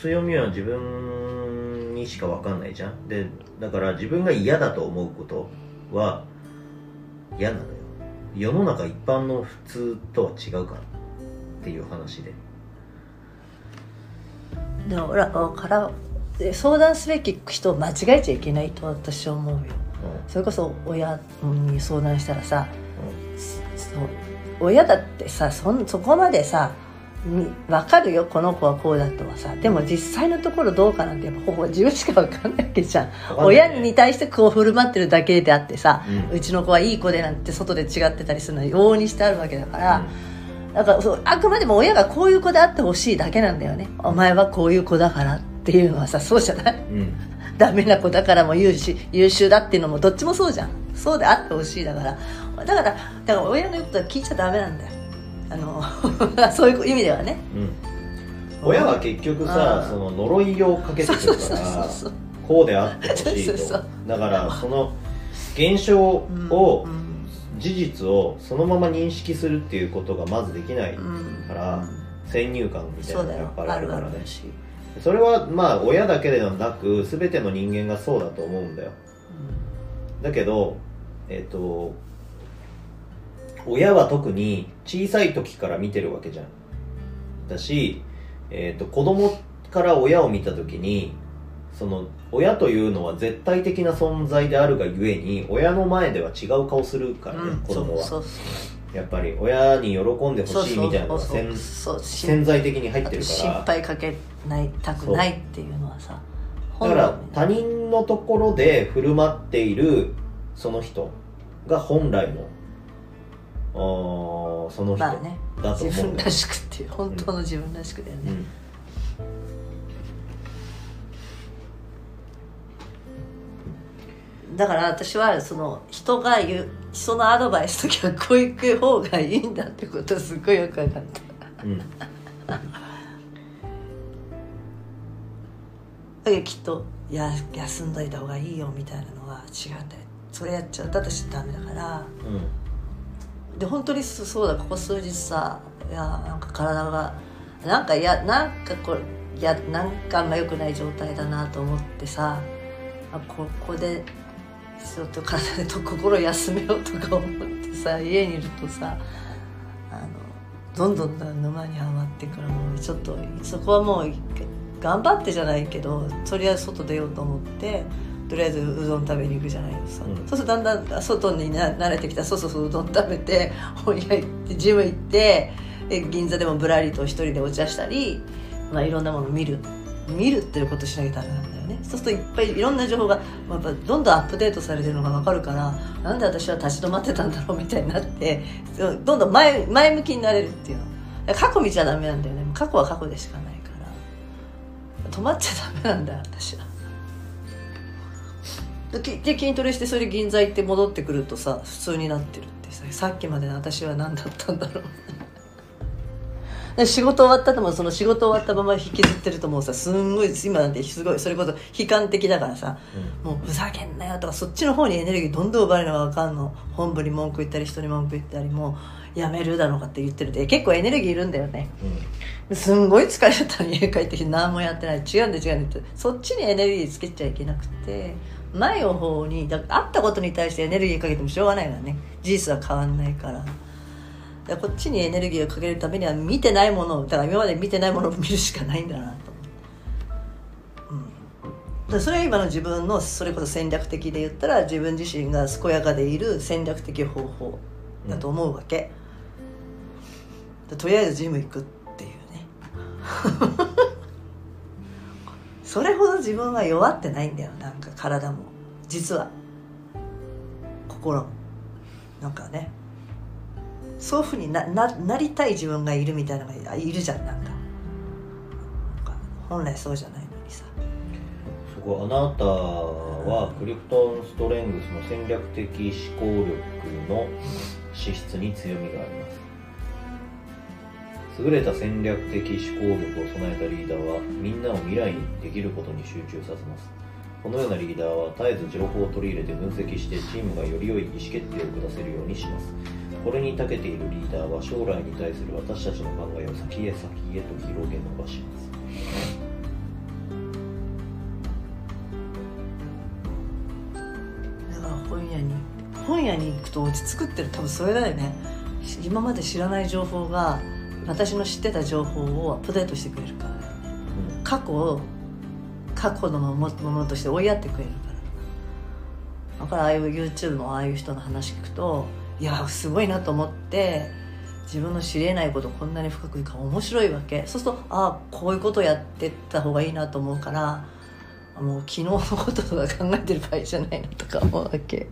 強みは自分にしか分かんないじゃん。でだから自分が嫌だと思うことは嫌なのよ。世の中一般の普通とは違うからっていう話で。でも俺はからで相談すべき人を間違えちゃいけないと私は思うよ。それこそ親に相談したらさそう親だってさそんそこまでさみ分かるよこの子はこうだとはさ。でも実際のところどうかなんてやっぱほぼ自分しか分かんないわけじゃん、ね。親に対してこう振る舞ってるだけであってさ、ううんちの子はいい子でなんて外で違ってたりするのは往々にしてあるわけだから、だからそうあくまでも親がこういう子であってほしいだけなんだよね。お前はこういう子だからっていうのはさそうじゃない？うん。うんダメな子だからも優秀優秀だっていうのもどっちもそうじゃん。そうであってほしいだから。だからだから親の言うことは聞いちゃダメなんだよあの そういう意味ではね。うん。親は結局さうんその呪いをかけてくるそうそうからそうそうこうであってほしいそうそうとだからその現象をうん事実をそのまま認識するっていうことがまずできないうん。から先入観みたいなのがやっぱりああるるからね。それはまあ親だけではなく全ての人間がそうだと思うんだよ。だけどえっ、と親は特に小さい時から見てるわけじゃん。だし、えっと子供から親を見た時にその親というのは絶対的な存在であるがゆえに親の前では違う顔するからね、うん子供は。そうそうやっぱり親に喜んでほしいみたいなのがそう潜在的に入ってるか心ら配かけないたくないっていうのはさだから他人のところで振る舞っているその人が本来のその人だと思う、自分らしくっていう本当の自分らしくだよね、うん。だから私はその人が言う人のアドバイス時はこういう方がいいんだってことはすごいよく分かった。うん。だけどきっとや休んどいた方がいいよみたいなのは違うんだよ。それやっちゃうと私ダメだから。うんで本当にそうだここ数日さいやなんか体がなんかいやなんかこれいやなんかあんま良くない状態だなと思ってさここでちょっと体と心休めようとか思ってさ家にいるとさあのどんどんどん沼にはまってからもうちょっとそこはもう頑張ってじゃないけどとりあえず外出ようと思ってとりあえずうどん食べに行くじゃないですか、うん。そうするとだんだん外にな慣れてきた。らそうそうそううどん食べて 本屋行ってジム行ってで銀座でもぶらりと一人でお茶したり、まあ、いろんなものを見る。見るっていうことしなきゃダメなんだよね。そうするといっぱいいろんな情報が、まあ、やっぱどんどんアップデートされてるのが分かるからなんで私は立ち止まってたんだろうみたいになってどんどん前前向きになれるっていうの。過去見ちゃダメなんだよね。過去は過去でしかないから。止まっちゃダメなんだよ私はで筋トレしてそれで銀座行って戻ってくるとさ普通になってるってささっきまでの私は何だったんだろう。で仕事終わったともその仕事終わったまま引きずってるともうさすんごい今なんてすごいそれこそ悲観的だからさもうふざけんなよとかそっちの方にエネルギーどんどん奪われるのが分かんの。本部に文句言ったり人に文句言ったりもうやめるだろうかって言ってるで結構エネルギーいるんだよね。うん。すんごい疲れちゃったら家帰ってきて何もやってない。違うんだ違うんだって。そっちにエネルギーつけちゃいけなくて前の方にだあったことに対してエネルギーかけてもしょうがないからね。事実は変わんないから。だこっちにエネルギーをかけるためには見てないものをだから今まで見てないものを見るしかないんだなと、うん、だそれは今の自分のそれこそ戦略的で言ったら自分自身が健やかでいる戦略的方法だと思うわけ、とりあえずジム行くっていうね。それほど自分は弱ってないんだよ。なんか体も。実は。心も。なんかね。そういうふうになななりたい自分がいるみたいなのがいるじゃん。なんか本来そうじゃないのにさ。そこあなたはクリプトンストレングスの戦略的思考力の資質に強みがあります。優れた戦略的思考力を備えたリーダーはみんなを未来にできることに集中させます。このようなリーダーは絶えず情報を取り入れて分析してチームがより良い意思決定を下せるようにします。これに長けているリーダーは将来に対する私たちの考えを先へ先へと広げ伸ばします。本屋に本屋に行くと落ち着くって多分それだよね。今まで知らない情報が私の知ってた情報をアップデートしてくれるから。だよね過去を過去のものとして追いやってくれるから。だからああいう YouTube のああいう人の話聞くといやすごいなと思って自分の知りえないことこんなに深くいか面白いわけ。そうするとああこういうことやってった方がいいなと思うからもう昨日のこととか考えてる場合じゃないなとか思うわけ。